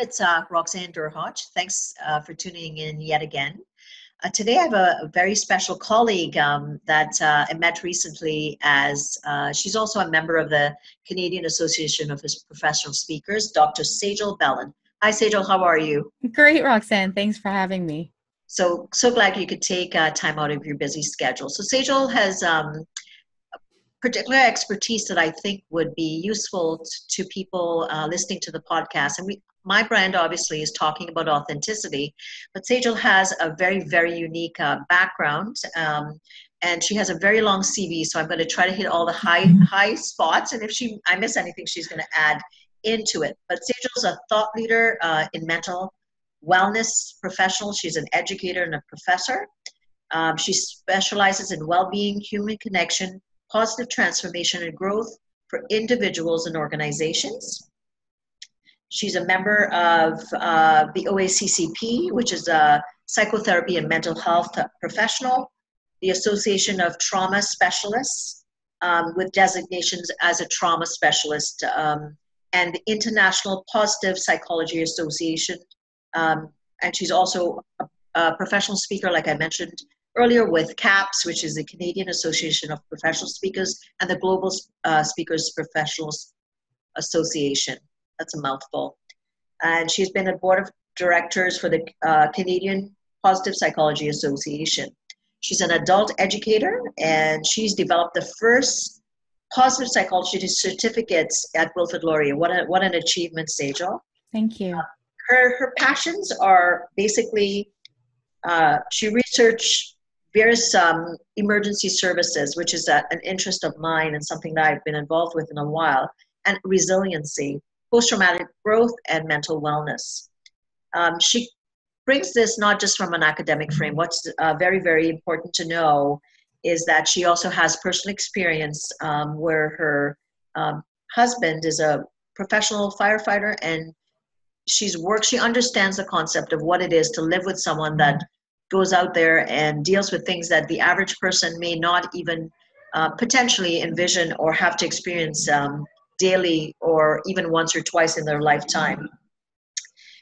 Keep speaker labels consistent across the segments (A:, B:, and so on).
A: It's uh, Roxanne Derhodge. Thanks uh, for tuning in yet again. Uh, today, I have a, a very special colleague um, that uh, I met recently. As uh, she's also a member of the Canadian Association of Professional Speakers, Dr. Sajel Bellon. Hi, Sajel. How are you?
B: Great, Roxanne. Thanks for having me.
A: So, so glad you could take uh, time out of your busy schedule. So, Sajel has um, particular expertise that I think would be useful to people uh, listening to the podcast. And we, my brand obviously is talking about authenticity, but Sajel has a very, very unique uh, background. Um, and she has a very long CV, so I'm going to try to hit all the high mm-hmm. high spots. And if she I miss anything, she's going to add into it. But Sajel's a thought leader uh, in mental wellness professional. She's an educator and a professor. Um, she specializes in well-being, human connection, positive transformation and growth for individuals and organizations. She's a member of uh, the OACCP, which is a psychotherapy and mental health professional, the Association of Trauma Specialists, um, with designations as a trauma specialist, um, and the International Positive Psychology Association. Um, and she's also a, a professional speaker, like I mentioned, earlier with CAPS, which is the Canadian Association of Professional Speakers, and the Global uh, Speakers Professionals Association. That's a mouthful. And she's been a board of directors for the uh, Canadian Positive Psychology Association. She's an adult educator, and she's developed the first positive psychology certificates at Wilfrid Laurier. What, a, what an achievement, Sajel.
B: Thank you. Uh,
A: her, her passions are basically uh, she researched various um, emergency services, which is a, an interest of mine and something that I've been involved with in a while, and resiliency, post traumatic growth, and mental wellness. Um, she brings this not just from an academic frame. What's uh, very, very important to know is that she also has personal experience um, where her um, husband is a professional firefighter and she's worked she understands the concept of what it is to live with someone that goes out there and deals with things that the average person may not even uh, potentially envision or have to experience um, daily or even once or twice in their lifetime.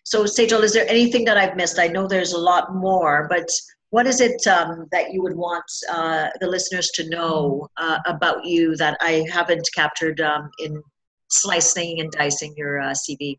A: So, Sajel, is there anything that I've missed? I know there's a lot more, but what is it um, that you would want uh, the listeners to know uh, about you that I haven't captured um, in slicing and dicing your uh, CV?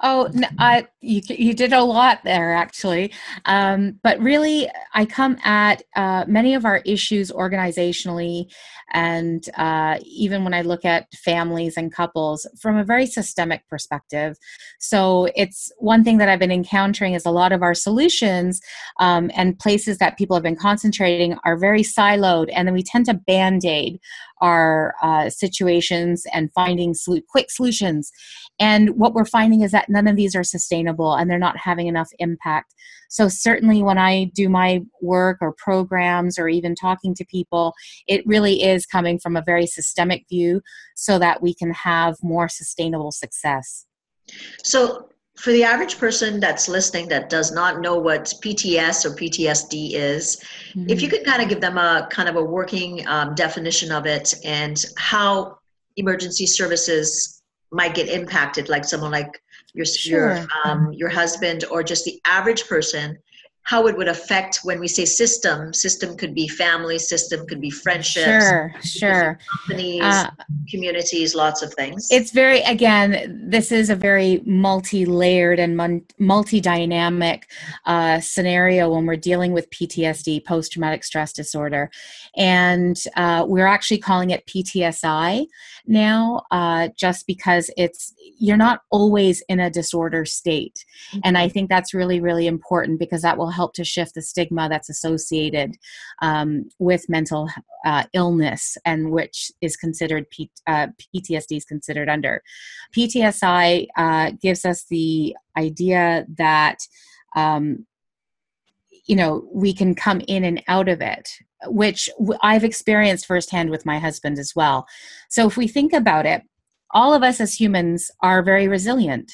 B: Oh, I, you, you did a lot there, actually. Um, but really, I come at uh, many of our issues organizationally, and uh, even when I look at families and couples from a very systemic perspective. So, it's one thing that I've been encountering is a lot of our solutions um, and places that people have been concentrating are very siloed, and then we tend to band aid our uh, situations and finding slu- quick solutions. And what we're finding is that none of these are sustainable and they're not having enough impact. So, certainly, when I do my work or programs or even talking to people, it really is coming from a very systemic view so that we can have more sustainable success.
A: So, for the average person that's listening that does not know what PTS or PTSD is, mm-hmm. if you could kind of give them a kind of a working um, definition of it and how emergency services might get impacted, like someone like your sure. your um, your husband or just the average person how it would affect when we say system. System could be family system could be friendships
B: sure sure.
A: companies uh, communities lots of things.
B: it's very again this is a very multi-layered and multi-dynamic uh, scenario when we're dealing with ptsd post-traumatic stress disorder. And uh, we're actually calling it ptsi now uh, just because it's you're not always in a disorder state. Mm-hmm. and i think that's really really important because that will help to shift the stigma that's associated um, with mental uh, illness and which is considered P- uh, PTSD is considered under. PTSI uh, gives us the idea that um, you know we can come in and out of it which i've experienced firsthand with my husband as well so if we think about it all of us as humans are very resilient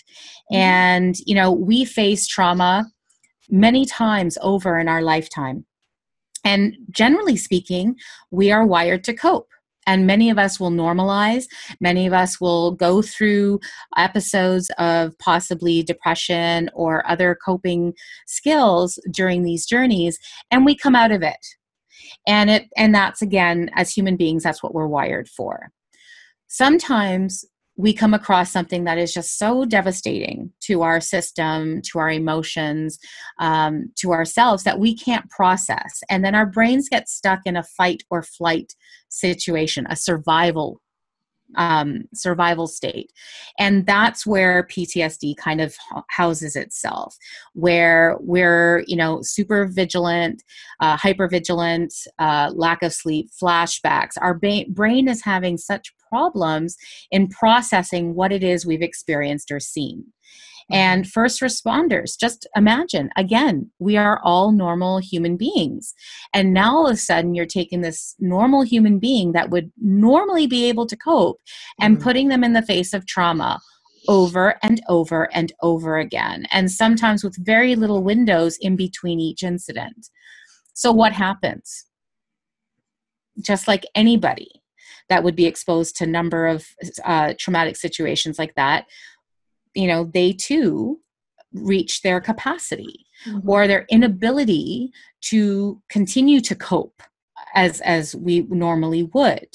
B: mm-hmm. and you know we face trauma many times over in our lifetime. And generally speaking we are wired to cope. And many of us will normalize. Many of us will go through episodes of possibly depression or other coping skills during these journeys and we come out of it. And it and that's again as human beings that's what we're wired for. Sometimes we come across something that is just so devastating to our system, to our emotions, um, to ourselves that we can't process. And then our brains get stuck in a fight or flight situation, a survival um, survival state. And that's where PTSD kind of houses itself, where we're, you know, super vigilant, uh, hyper vigilant, uh, lack of sleep, flashbacks. Our ba- brain is having such problems in processing what it is we've experienced or seen. Mm-hmm. And first responders, just imagine again, we are all normal human beings. And now all of a sudden, you're taking this normal human being that would normally be able to cope and mm-hmm. putting them in the face of trauma over and over and over again. And sometimes with very little windows in between each incident. So, what happens? Just like anybody that would be exposed to number of uh, traumatic situations like that you know they too reach their capacity mm-hmm. or their inability to continue to cope as as we normally would.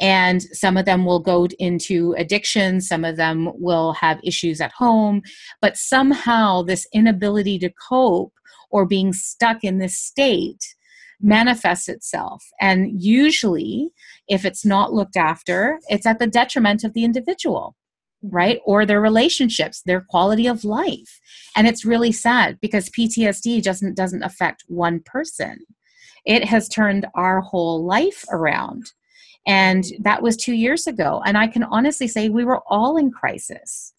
B: And some of them will go into addiction some of them will have issues at home but somehow this inability to cope or being stuck in this state manifests itself. And usually if it's not looked after it's at the detriment of the individual right? Mm-hmm. Or their relationships their quality of life. And it's really sad because ptsd doesn't doesn't affect one person. It has turned our whole life around. And that was 2 years ago. And i can honestly say we were all in crisis.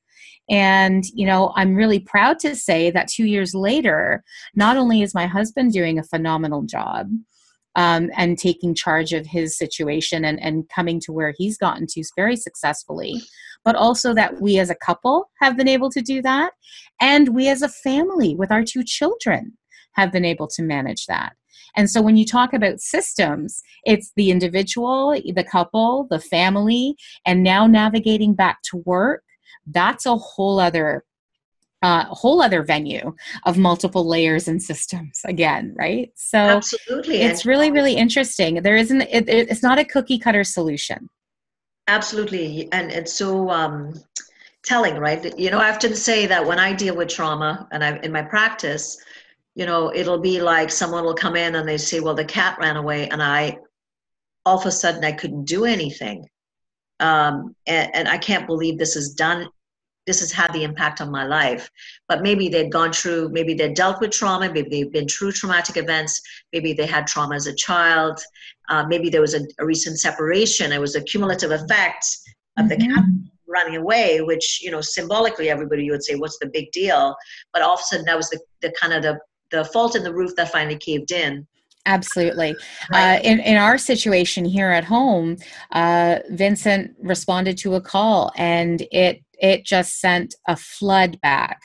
B: And you know i'm really proud to say that 2 years later not only is my husband doing a phenomenal job um, and taking charge of his situation and, and coming to where he's gotten to very successfully, but also that we as a couple have been able to do that. And we as a family with our two children have been able to manage that. And so when you talk about systems, it's the individual, the couple, the family, and now navigating back to work. That's a whole other uh, a whole other venue of multiple layers and systems again right? So
A: absolutely
B: it's really really interesting. There isn't it, it's not a cookie cutter solution.
A: Absolutely and it's so um, telling right? You know i often say that when i deal with trauma and i in my practice you know it'll be like someone will come in and they say well the cat ran away and i all of a sudden i couldn't do anything. Um, and, and, I can't believe this is done this has had the impact on my life. But maybe they'd gone through, maybe they'd dealt with trauma, maybe they've been through traumatic events, maybe they had trauma as a child, uh, maybe there was a, a, recent separation. It was a cumulative effect of mm-hmm. the cat running away, which, you know, symbolically everybody would say, what's the big deal? But all of a sudden that was the, the kind of the, the fault in the roof that finally caved in.
B: Absolutely. Right. Uh, in, in our situation here at home, uh, Vincent responded to a call and it it just sent a flood back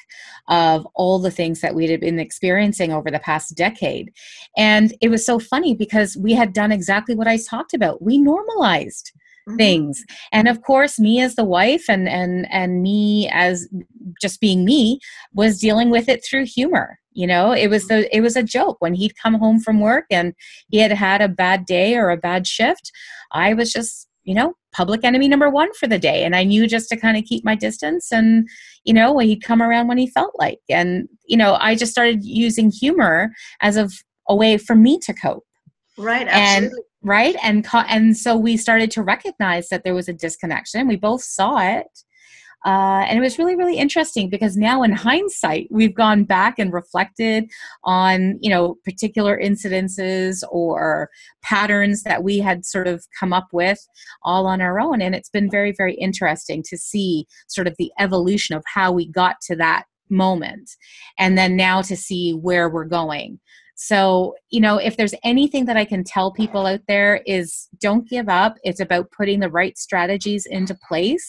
B: of all the things that we had been experiencing over the past decade. And it was so funny because we had done exactly what I talked about. We normalized mm-hmm. things and of course me as the wife and and and me as just being me was dealing with it through humor you know it was the it was a joke when he'd come home from work and he had had a bad day or a bad shift i was just you know, public enemy number one for the day. And I knew just to kind of keep my distance and, you know, he'd come around when he felt like. And, you know, I just started using humor as of a way for me to cope.
A: Right. Absolutely.
B: And, right. And, and so we started to recognize that there was a disconnection. We both saw it. Uh, and it was really, really interesting because now, in hindsight, we've gone back and reflected on, you know, particular incidences or patterns that we had sort of come up with all on our own. And it's been very, very interesting to see sort of the evolution of how we got to that moment and then now to see where we're going so, you know, if there's anything that I can tell people out there is don't give up. It's about putting the right strategies into place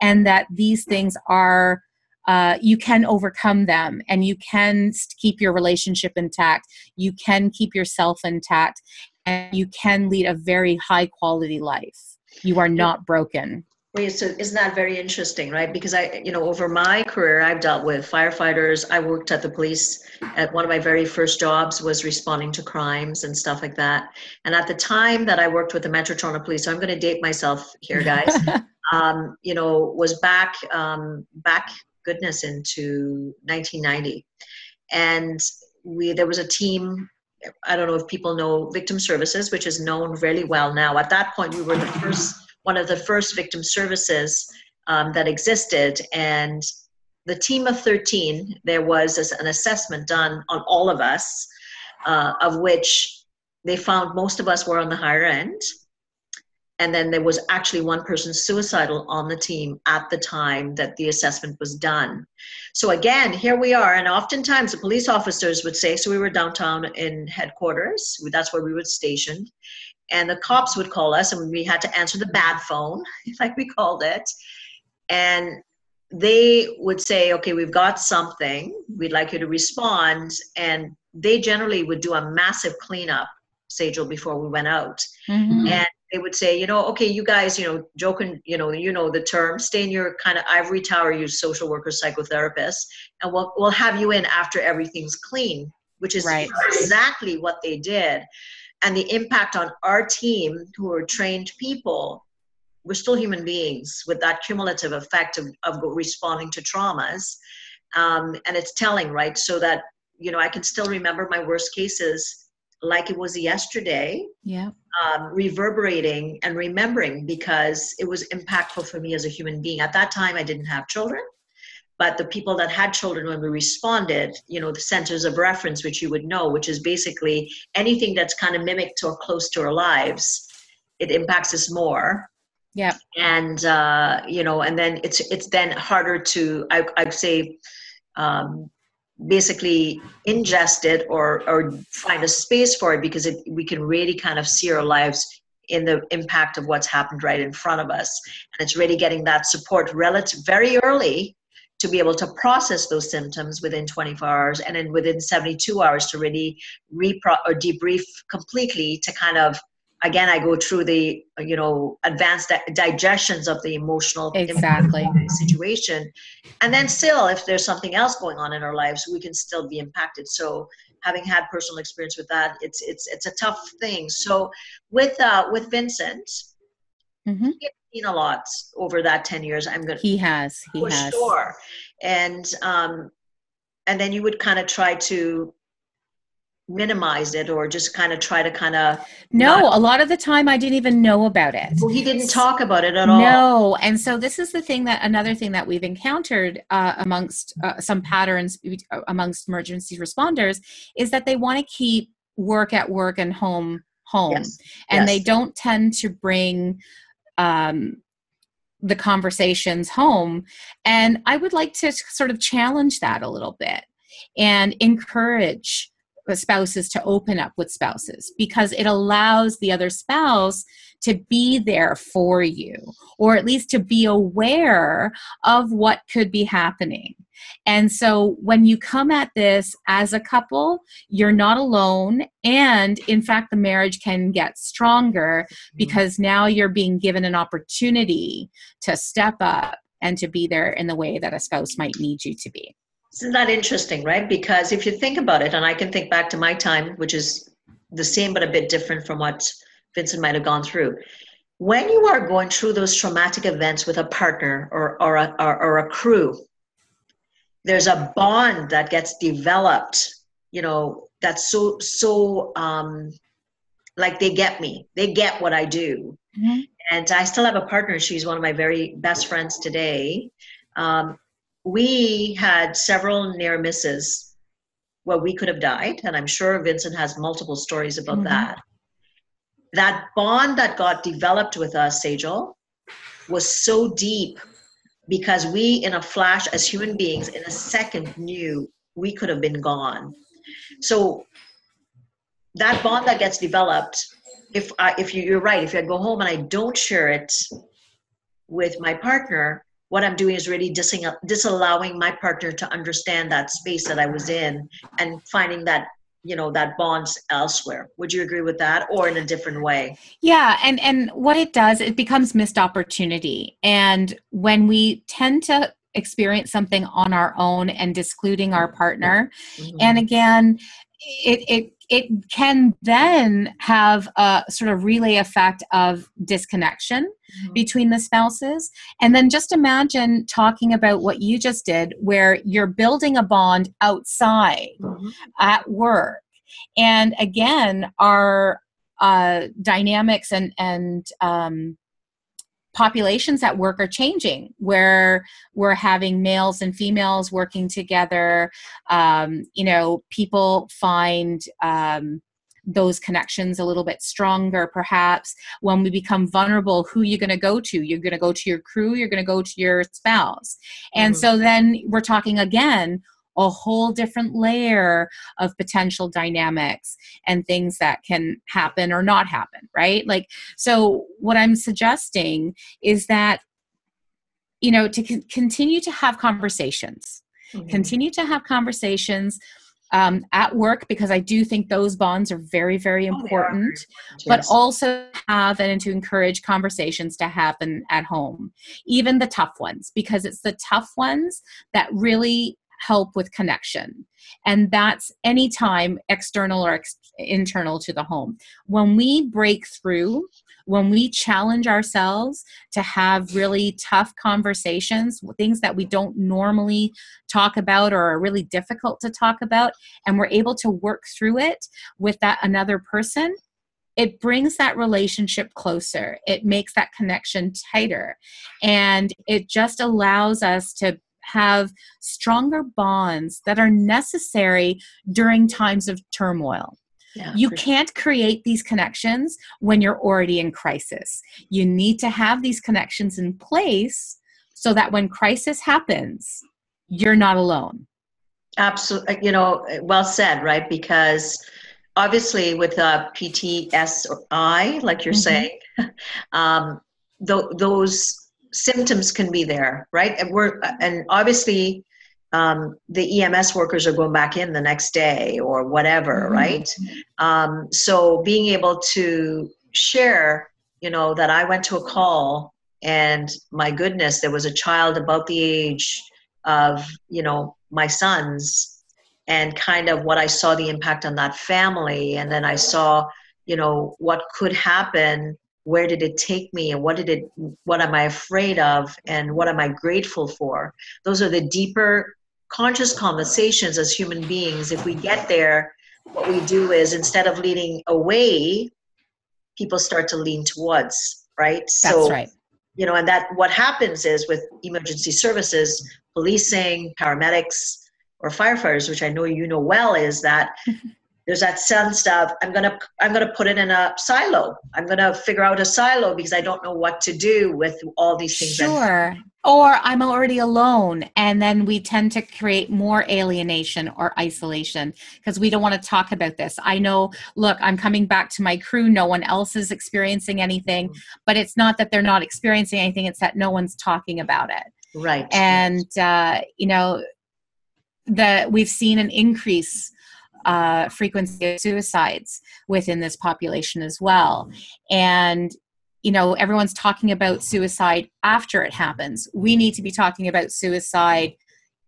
B: and that these things are uh, you can overcome them and you can keep your relationship intact you can keep yourself intact and you can lead a very high quality life you are not broken
A: Wait, so isn't that very interesting, right? Because I, you know, over my career, I've dealt with firefighters. I worked at the police. At one of my very first jobs was responding to crimes and stuff like that. And at the time that I worked with the Metro Toronto Police, so I'm going to date myself here, guys. um, you know, was back, um, back, goodness, into 1990, and we there was a team I don't know if people know Victim Services, which is known really well now. At that point, we were the first one of the first victim services um, that existed. And the team of 13, there was an assessment done on all of us, uh, of which they found most of us were on the higher end. And then there was actually one person suicidal on the team at the time that the assessment was done. So again, here we are. And oftentimes the police officers would say, so we were downtown in headquarters, that's where we were stationed and the cops would call us and we had to answer the bad phone like we called it and they would say okay we've got something we'd like you to respond and they generally would do a massive cleanup Sajel before we went out mm-hmm. and they would say you know okay you guys you know joking you know you know the term stay in your kind of ivory tower you social workers psychotherapists and we'll, we'll have you in after everything's clean which is right. exactly what they did. And the impact on our team who are trained people we're still human beings with that cumulative effect of, of responding to traumas. Um, and it's telling right? So that you know i can still remember my worst cases like it was yesterday
B: yeah.
A: um, reverberating and remembering because it was impactful for me as a human being. At that time i didn't have children but the people that had children when we responded you know the centers of reference which you would know which is basically anything that's kind of mimicked or close to our lives it impacts us more.
B: Yeah.
A: And uh, you know and then it's it's then harder to i i'd say um, basically ingest it or or find a space for it because it, we can really kind of see our lives in the impact of what's happened right in front of us. And it's really getting that support relative very early to be able to process those symptoms within 24 hours and then within 72 hours to really repro or debrief completely to kind of again i go through the you know advanced di- digestions of the emotional
B: exactly.
A: situation. And then still if there's something else going on in our lives we can still be impacted. So having had personal experience with that it's it's it's a tough thing. So with uh with vincent mm-hmm. seen a lot over that 10 years i'm going to
B: he has. He has.
A: sure. And um and then you would kind of try to minimize it or just kind of try to kind of
B: no not- a lot of the time i didn't even know about it
A: well he didn't talk about it at all
B: no and so this is the thing that another thing that we've encountered uh, amongst uh, some patterns amongst emergency responders is that they want to keep work at work and home home yes. and yes. they don't tend to bring um, the conversations home. And I would like to sort of challenge that a little bit and encourage spouses to open up with spouses because it allows the other spouse to be there for you or at least to be aware of what could be happening. And so when you come at this as a couple, you're not alone. And in fact, the marriage can get stronger mm-hmm. because now you're being given an opportunity to step up and to be there in the way that a spouse might need you to be.
A: Isn't that interesting, right? Because if you think about it, and I can think back to my time, which is the same but a bit different from what Vincent might have gone through. When you are going through those traumatic events with a partner or, or, a, or, or a crew, there's a bond that gets developed, you know, that's so, so um, like they get me, they get what I do. Mm-hmm. And I still have a partner. She's one of my very best friends today Um, we had several near misses where we could have died, and I'm sure Vincent has multiple stories about mm-hmm. that. That bond that got developed with us, Sajel, was so deep because we, in a flash, as human beings, in a second, knew we could have been gone. So that bond that gets developed, if I, if you, you're right, if I go home and I don't share it with my partner, what I'm doing is really disallowing my partner to understand that space that I was in and finding that you know that bonds elsewhere. Would you agree with that or in a different way?
B: Yeah and and what it does it becomes missed opportunity. And when we tend to experience something on our own and discluding our partner mm-hmm. and again it, it it can then have a sort of relay effect of disconnection mm-hmm. between the spouses. And then just imagine talking about what you just did, where you're building a bond outside mm-hmm. at work. And again, our uh, dynamics and, and um, populations at work are changing where we're having males and females working together. Um, you know people find um, those connections a little bit stronger perhaps. When we become vulnerable who you're going to go to? You're going to go to your crew you're going to go to your spouse. And mm-hmm. so then we're talking again a whole different layer of potential dynamics and things that can happen or not happen, right? Like, so what I'm suggesting is that, you know, to c- continue to have conversations, mm-hmm. continue to have conversations um, at work because I do think those bonds are very, very important, oh, but also have and to encourage conversations to happen at home, even the tough ones, because it's the tough ones that really help with connection. And that's anytime external or ex- internal to the home. When we break through, when we challenge ourselves to have really tough conversations, things that we don't normally talk about or are really difficult to talk about, and we're able to work through it with that another person, it brings that relationship closer. It makes that connection tighter. And it just allows us to have stronger bonds that are necessary during times of turmoil. Yeah, you can't sure. create these connections when you're already in crisis. You need to have these connections in place so that when crisis happens, you're not alone.
A: Absolutely. You know, well said, right? Because obviously, with uh, PTSI, like you're mm-hmm. saying, um, th- those symptoms can be there, right? And we're and obviously um, the EMS workers are going back in the next day or whatever, mm-hmm. right? Um, so being able to share, you know, that I went to a call and my goodness, there was a child about the age of, you know, my son's and kind of what I saw the impact on that family. And then I saw, you know, what could happen where did it take me and what did it what am i afraid of and what am i grateful for? Those are the deeper conscious conversations as human beings. If we get there what we do is instead of leaning away people start to lean towards right?
B: That's so right.
A: you know and that what happens is with emergency services policing paramedics or firefighters which i know you know well is that there's that sense of i'm gonna i'm gonna put it in a silo. I'm gonna figure out a silo because i don't know what to do with all these things
B: sure. or i'm already alone and then we tend to create more alienation or isolation because we don't want to talk about this. I know look i'm coming back to my crew no one else is experiencing anything mm-hmm. but it's not that they're not experiencing anything it's that no one's talking about it.
A: Right
B: and uh, you know that we've seen an increase uh, frequency of suicides within this population as well. And you know, everyone's talking about suicide after it happens. We need to be talking about suicide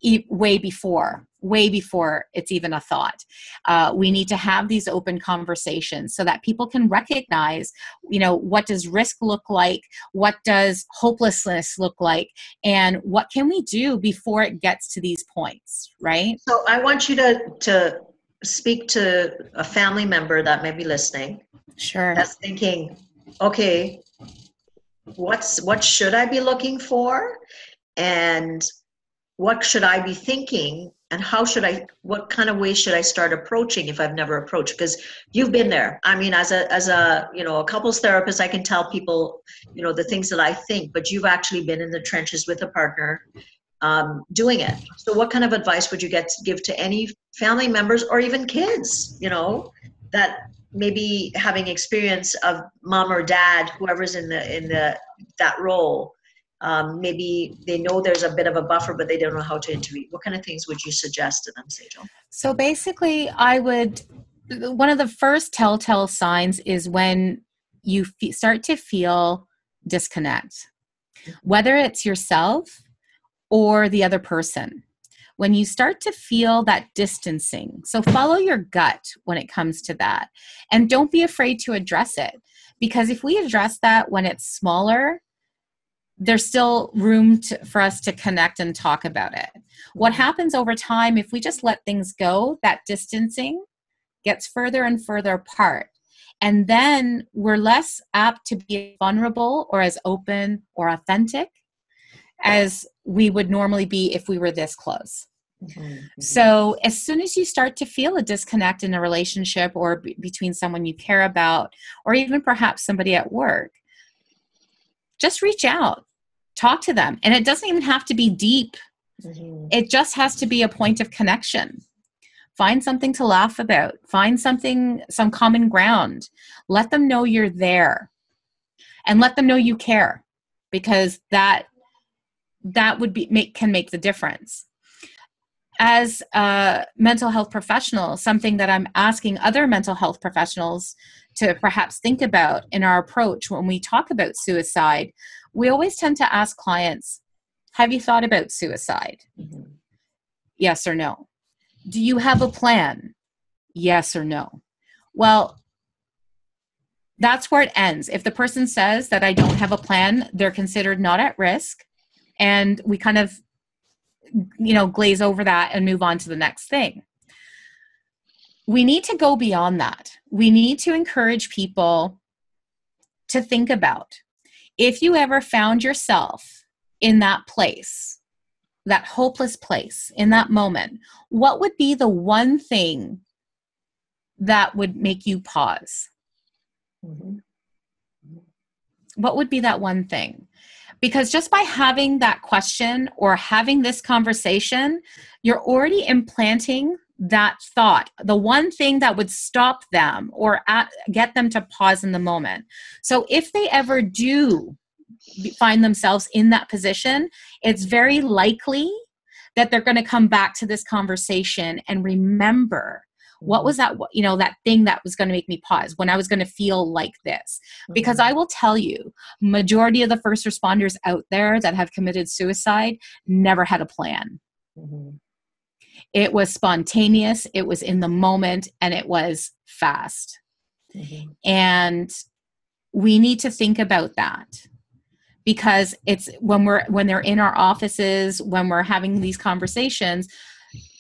B: e- way before way before it's even a thought uh, we need to have these open conversations so that people can recognize you know what does risk look like what does hopelessness look like and what can we do before it gets to these points right
A: so i want you to to speak to a family member that may be listening.
B: Sure.
A: That's thinking okay what's what should i be looking for? And what should I be thinking? And how should I what kind of way should I start approaching if I've never approached? Because you've been there. I mean as a as a you know a couples therapist I can tell people you know the things that I think but you've actually been in the trenches with a partner um, doing it. So what kind of advice would you get to give to any family members or even kids you know that maybe having experience of mom or dad whoever's in the in the that role? Um, maybe they know there's a bit of a buffer but they don't know how to intervene. What kind of things would you suggest to them Sajel?
B: so basically i would one of the first telltale signs is when you f- start to feel disconnect. Whether it's yourself or the other person when you start to feel that distancing so follow your gut when it comes to that and don't be afraid to address it because if we address that when it's smaller there's still room to, for us to connect and talk about it. What mm-hmm. happens over time, if we just let things go, that distancing gets further and further apart. And then we're less apt to be vulnerable or as open or authentic as we would normally be if we were this close. Mm-hmm. So, as soon as you start to feel a disconnect in a relationship or b- between someone you care about, or even perhaps somebody at work, just reach out. Talk to them. And it doesn't even have to be deep. Mm-hmm. it just has to be a point of connection. Find something to laugh about. Find something some common ground. Let them know you're there. And let them know you care because that that would be make can make the difference. As a mental health professional something that i'm asking other mental health professionals to perhaps think about in our approach when we talk about suicide we always tend to ask clients have you thought about suicide? Mm-hmm. yes or no. Do you have a plan? Yes or no. Well that's where it ends. If the person says that i don't have a plan they're considered not at risk and we kind of you know glaze over that and move on to the next thing we need to go beyond that we need to encourage people to think about if you ever found yourself in that place, that hopeless place, in that moment, what would be the one thing that would make you pause? Mm-hmm. What would be that one thing? Because just by having that question or having this conversation, you're already implanting that thought, the one thing that would stop them or at, get them to pause in the moment. So if they ever do find themselves in that position, it's very likely that they're going to come back to this conversation and remember what was that you know that thing that was going to make me pause when i was going to feel like this because mm-hmm. i will tell you majority of the first responders out there that have committed suicide never had a plan mm-hmm. It was spontaneous, it was in the moment, and it was fast. Mm-hmm. And we need to think about that because it's when we're when they're in our offices when we're having these conversations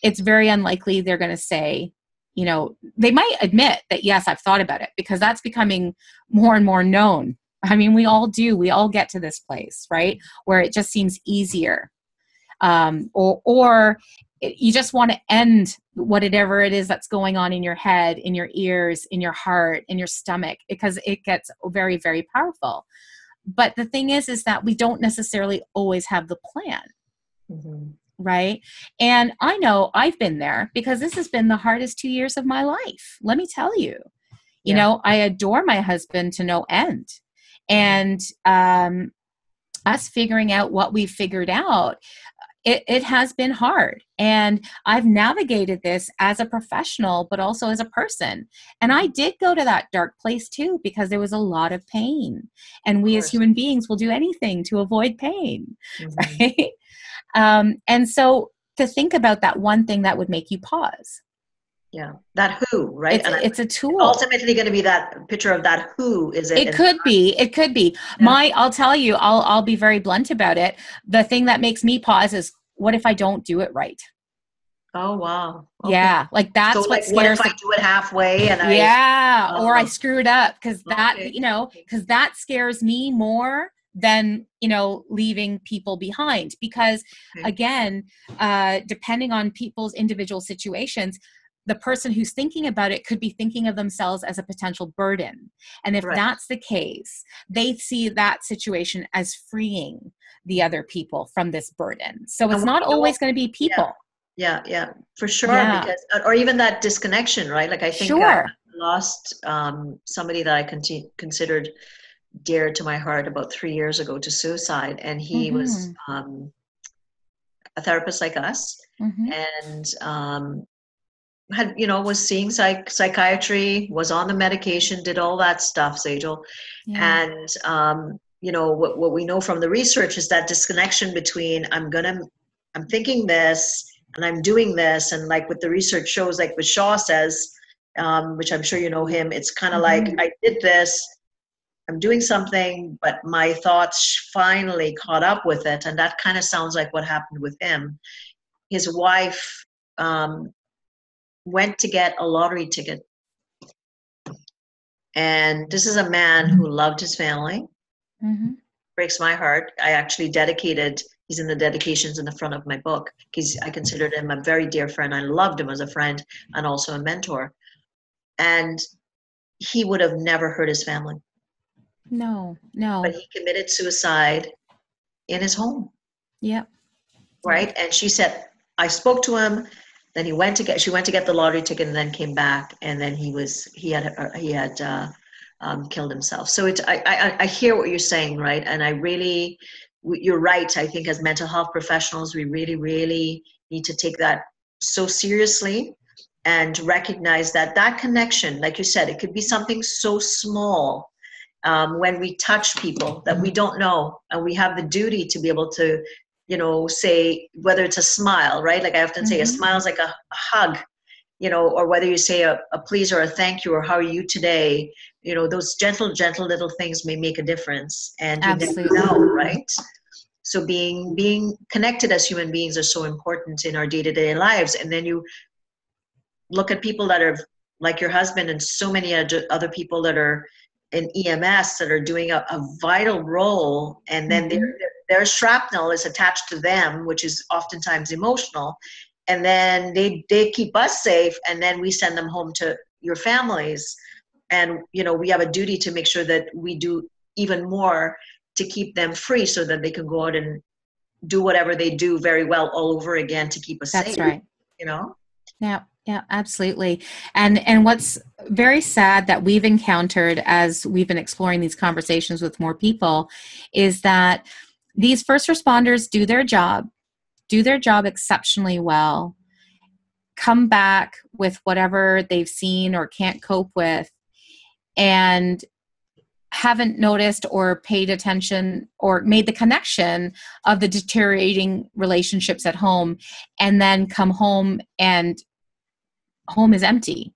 B: it's very unlikely they're going to say you know they might admit that yes i've thought about it because that's becoming more and more known. I mean we all do. We all get to this place right where it just seems easier. Um, or or you just want to end whatever it is that's going on in your head in your ears in your heart in your stomach because it gets very very powerful. But the thing is is that we don't necessarily always have the plan. Mm-hmm. Right and i know i've been there because this has been the hardest two years of my life let me tell you you yeah. know i adore my husband to no end and um us figuring out what we figured out it, it has been hard. And I've navigated this as a professional, but also as a person. And I did go to that dark place too, because there was a lot of pain. And we as human beings will do anything to avoid pain. Mm-hmm. Right. Um, and so to think about that one thing that would make you pause
A: yeah that who right
B: it's, it's a tool
A: ultimately going to be that picture of that who is it
B: it could be it could be yeah. my i'll tell you i'll i'll be very blunt about it the thing that makes me pause is what if i don't do it right
A: oh wow
B: okay. yeah like that's so, what
A: like, what if i do it halfway and
B: I, yeah or i oh. screw it up because that okay. you know because that scares me more than you know leaving people behind because again uh, depending on people's individual situations the person who's thinking about it could be thinking of themselves as a potential burden and if
A: Right.
B: that's the case they see that situation as freeing the other people from this burden so it's not always going to be people
A: Yeah, yeah, for sure.
B: Yeah.
A: Because, or even that disconnection, right? Like I think
B: Sure.
A: I lost um, somebody that I considered dear to my heart about three years ago to suicide, and he was
B: Mm-hmm.
A: um, a therapist like us,
B: Mhm.
A: and um, had you know was seeing psych- psychiatry, was on the medication, did all that stuff, Sajel,
B: Yeah.
A: and um, you know what, what we know from the research is that disconnection between i'm gonna i'm thinking this and i'm doing this and like what the research shows like what shaw says um, which i'm sure you know him it's kind of like
B: Mhm.
A: i did this i'm doing something but my thoughts finally caught up with it and that kind of sounds like what happened with him his wife um, went to get a lottery ticket and this is a man who loved his family
B: Mhm.
A: breaks my heart. I actually dedicated, he's in the dedications in the front of my book because I considered him a very dear friend. I loved him as a friend and also a mentor. And he would have never hurt his family,
B: no no
A: but he committed suicide in his home,
B: yep
A: right? And she said, I spoke to him. Then he went to get, she went to get the lottery ticket and then came back. And then he was, he had, uh, he had, uh, um, killed himself. So it's. I, I, I hear what you're saying, right? And I really, you're right. I think as mental health professionals, we really, really need to take that so seriously and recognize that that connection, like you said, it could be something so small um, when we touch people that we don't know, and we have the duty to be able to, you know, say whether it's a smile, right? Like I often say, a
B: Mhm.
A: smile is like a, a hug, you know, or whether you say a, a please or a thank you or how are you today, you know, those gentle, gentle little things may make a difference, and you never know, right? So being being connected as human beings are so important in our day to day lives, and then you look at people that are like your husband and so many other people that are in EMS that are doing a, a vital role, and then mm-hmm. their their shrapnel is attached to them, which is oftentimes emotional, and then they they keep us safe, and then we send them home to your families, and you know we have a duty to make sure that we do even more to keep them free, so that they can go out and do whatever they do very well all over again to keep us
B: that's
A: safe.
B: right
A: You know.
B: Yeah, yeah, absolutely. And and what's very sad that we've encountered as we've been exploring these conversations with more people is that these first responders do their job, do their job exceptionally well, come back with whatever they've seen or can't cope with and haven't noticed or paid attention or made the connection of the deteriorating relationships at home and then come home and home is empty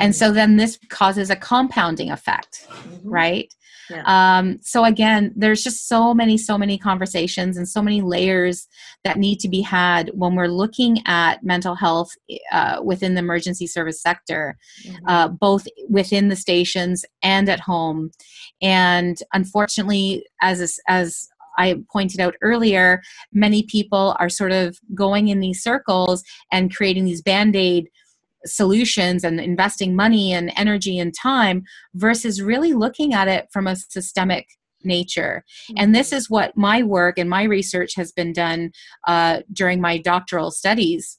B: and so then this causes a compounding effect
A: Mhm.
B: right
A: Yeah.
B: um, so again there's just so many so many conversations and so many layers that need to be had when we're looking at mental health uh, within the emergency service sector
A: Mhm.
B: uh, both within the stations and at home. And unfortunately, as as I pointed out earlier, many people are sort of going in these circles and creating these band aid solutions and investing money and energy and time versus really looking at it from a systemic nature. And this is what my work and my research has been done uh, during my doctoral studies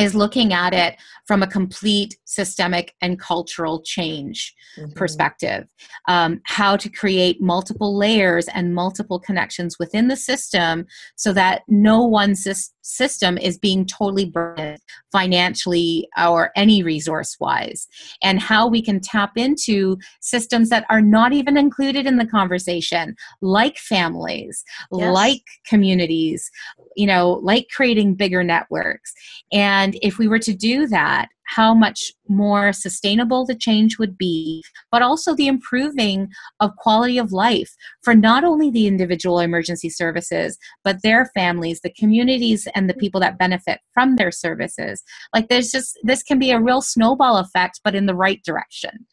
B: is looking at it from a complete systemic and cultural change
A: Mhm.
B: perspective um, how to create multiple layers and multiple connections within the system so that no one sys- system is being totally burdened financially or any resource wise and how we can tap into systems that are not even included in the conversation like families
A: Yes.
B: like communities you know like creating bigger networks and if we were to do that how much more sustainable the change would be, but also the improving of quality of life for not only the individual emergency services, but their families, the communities, and the people that benefit from their services. Like there's just, this can be a real snowball effect, but in the right direction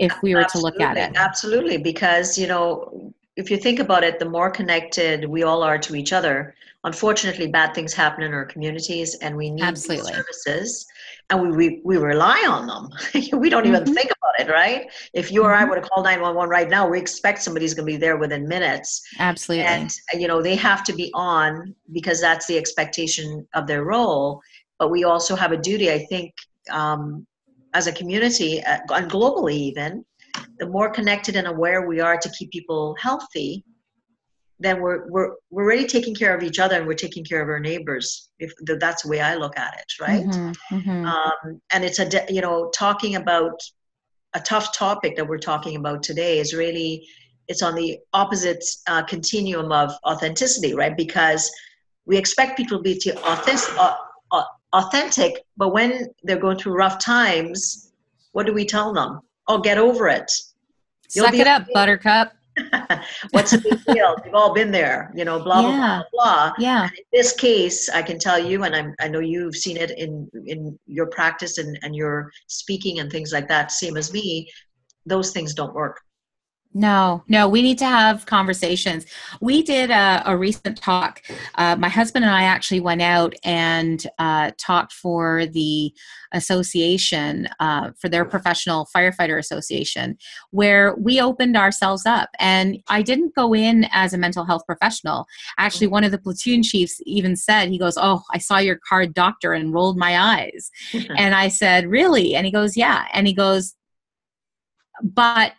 B: if we were to look at it.
A: Absolutely, Absolutely, because you know, if you think about it, the more connected we all are to each other, unfortunately, bad things happen in our communities, and we need
B: Absolutely.
A: services, and we, we, we rely on them. we don't even
B: Mhm.
A: think about it, right? If you or I
B: Mhm.
A: were to call 911 right now, we expect somebody's going to be there within minutes.
B: Absolutely.
A: And, uh, you know, they have to be on because that's the expectation of their role. But we also have a duty, I think, um, as a community, uh, and globally even, the more connected and aware we are to keep people healthy, then we're we're we're really taking care of each other and we're taking care of our neighbors. If that's the way I look at it, right?
B: Mhm, mhm.
A: Um, and it's a de- you know talking about a tough topic that we're talking about today is really it's on the opposite uh, continuum of authenticity, right? Because we expect people to be to authentic, uh, uh, authentic, but when they're going through rough times, what do we tell them? Oh, get over it. you'll
B: Suck
A: be
B: it up,
A: okay.
B: Buttercup.
A: What's the big deal? We've all been there, you know, blah, blah,
B: Yeah.
A: blah, blah.
B: Yeah.
A: In this case, I can tell you, and I'm, I know you've seen it in, in your practice and, and your speaking and things like that, same as me, those things don't work.
B: No, no, we need to have conversations. We did a, a recent talk. Uh, my husband and I actually went out and uh, talked for the association, uh, for their professional firefighter association, where we opened ourselves up. And I didn't go in as a mental health professional. Actually, one of the platoon chiefs even said, he goes, Oh, I saw your card doctor and rolled my eyes. and I said, Really? And he goes, Yeah. And he goes, But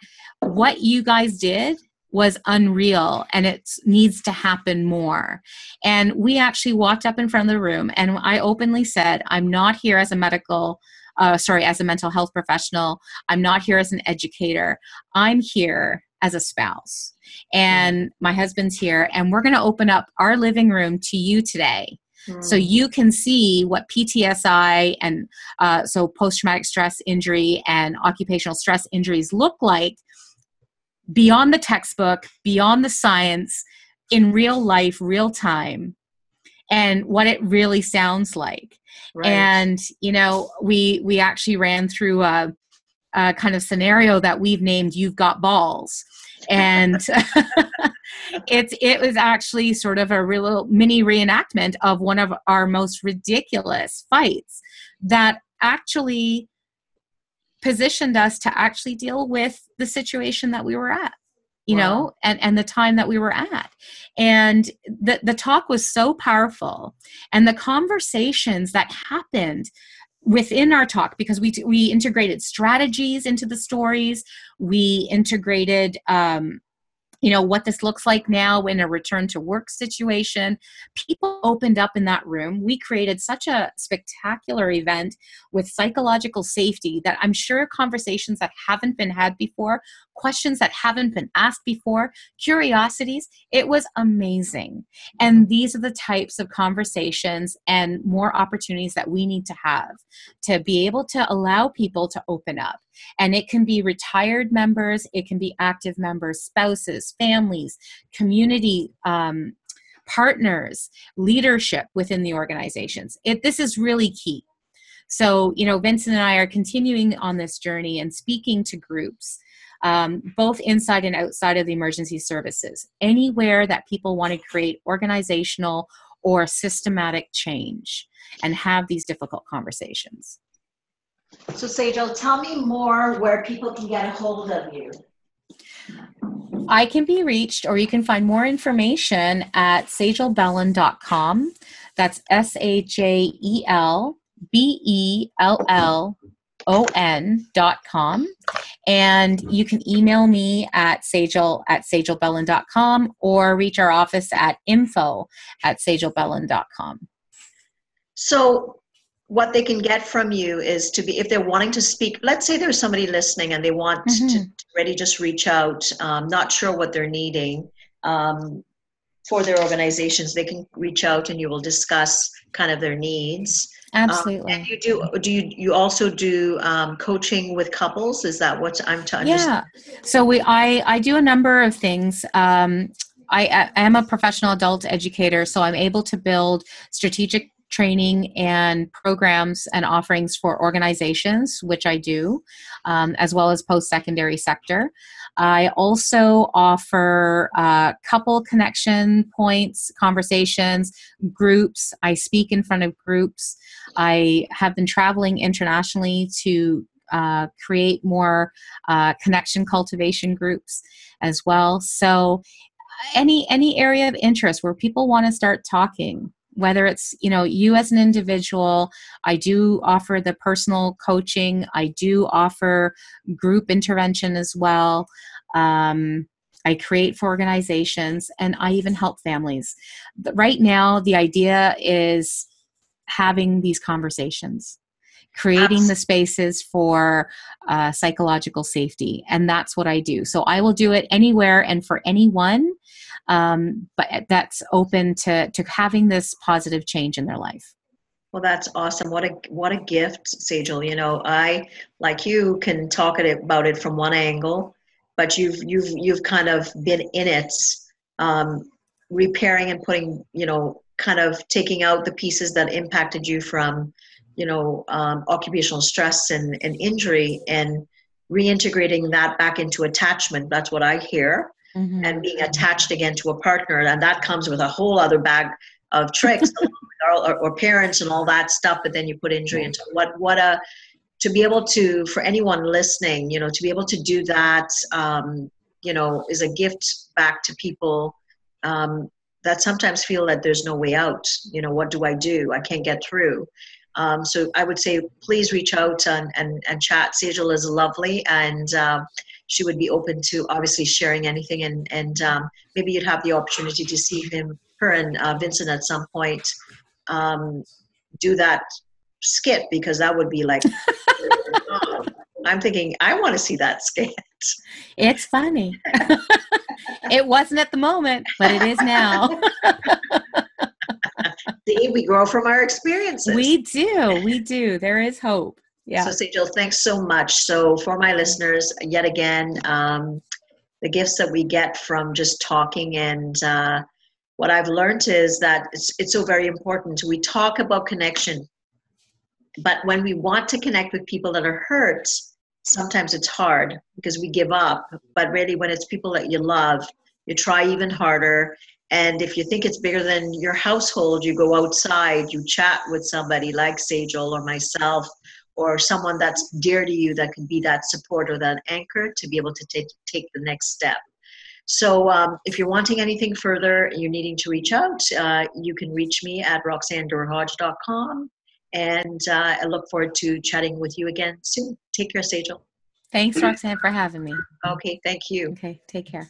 B: what you guys did was unreal and it needs to happen more. And we actually walked up in front of the room and I openly said, I'm not here as a medical, uh, sorry, as a mental health professional. I'm not here as an educator. I'm here as a spouse. And my husband's here and we're going to open up our living room to you today so you can see what PTSI and uh, so post traumatic stress injury and occupational stress injuries look like beyond the textbook, beyond the science, in real life, real time, and what it really sounds like.
A: right.
B: And you know, we we actually ran through a, a kind of scenario that we've named "You've Got Balls," and it's it was actually sort of a real mini reenactment of one of our most ridiculous fights that actually positioned us to actually deal with the situation that we were at you
A: Wow.
B: know and and the time that we were at. And the the talk was so powerful. And the conversations that happened within our talk because we we integrated strategies into the stories. We integrated um you know what this looks like now in a return to work situation. People opened up in that room. We created such a spectacular event with psychological safety that i'm sure conversations that haven't been had before questions that haven't been asked before curiosities it was amazing. And these are the types of conversations and more opportunities that we need to have to be able to allow people to open up. And it can be retired members it can be active members spouses families community um, partners leadership within the organizations. It, this is really key so you know vincent and i are continuing on this journey and speaking to groups um, both inside and outside of the emergency services anywhere that people want to create organizational or systematic change and have these difficult conversations
A: so Sajel, tell me more where people can get a hold of you.
B: I can be reached, or you can find more information at sajelbellon.com. That's S A J E L B E L L O N dot com. And you can email me at sajel at sajelbellon.com or reach our office at info at sajelbellon.com.
A: So what they can get from you is to be if they're wanting to speak let's say there's somebody listening and they want to,
B: Mhm.
A: to really just reach out um, not sure what they're needing um, for their organizations they can reach out and you will discuss kind of their needs Um,
B: Absolutely.
A: and you do do you you also do um, coaching with couples? Is that what i'm to understand?
B: Yeah. So we i i do a number of things. Um i, I am a professional adult educator so i'm able to build strategic training and programs and offerings for organizations, which I do, um, as well as post secondary sector. I also offer uh, couple connection points, conversations, groups. I speak in front of groups. I have been traveling internationally to uh, create more uh, connection cultivation groups as well. So any any area of interest where people want to start talking whether it's you know you as an individual i do offer the personal coaching i do offer group intervention as well. Um, i create for organizations and i even help families. Right now the idea is having these conversations creating the spaces for uh, psychological safety and that's what i do. So i will do it anywhere and for anyone um, but that's open to to having this positive change in their life.
A: Well that's awesome. What a what a gift Sajel. You know i like you can talk about it from one angle but you've you've you've kind of been in it um, repairing and putting you know kind of taking out the pieces that impacted you from you know um, occupational stress and, and injury and reintegrating that back into attachment. That's what i hear. Mm-hmm. and being attached again to a partner and that comes with a whole other bag of tricks or, or, parents and all that stuff but then you put injury into. What what a to be able to for anyone listening you know to be able to do that um, you know is a gift back to people um, that sometimes feel that there's no way out. You know what do i do? I can't get through um, so I would say please reach out and, and, and chat. Sajel is lovely and um, she would be open to obviously sharing anything and, and um, maybe you'd have the opportunity to see him, her and uh, Vincent at some point um, do that skit because that would be like, I'm thinking, I want to see that skit.
B: It's funny. it wasn't at the moment, but it is now.
A: See, we grow from our experiences.
B: We do. We do. There is hope. Yeah.
A: So, Sajel, thanks so much. So, for my listeners, yet again, um, the gifts that we get from just talking and uh, what I've learned is that it's, it's so very important. We talk about connection, but when we want to connect with people that are hurt, sometimes it's hard because we give up. But really, when it's people that you love, you try even harder and if you think it's bigger than your household, you go outside, you chat with somebody like Sajel or myself or someone that's dear to you that can be that support or that anchor to be able to take, take the next step. So um, if you're wanting anything further, you're needing to reach out, uh, you can reach me at roxannederhodge.com. And uh, I look forward to chatting with you again soon. Take care, Sajel.
B: Thanks, Roxanne, for having me.
A: Okay, thank you.
B: Okay, take care.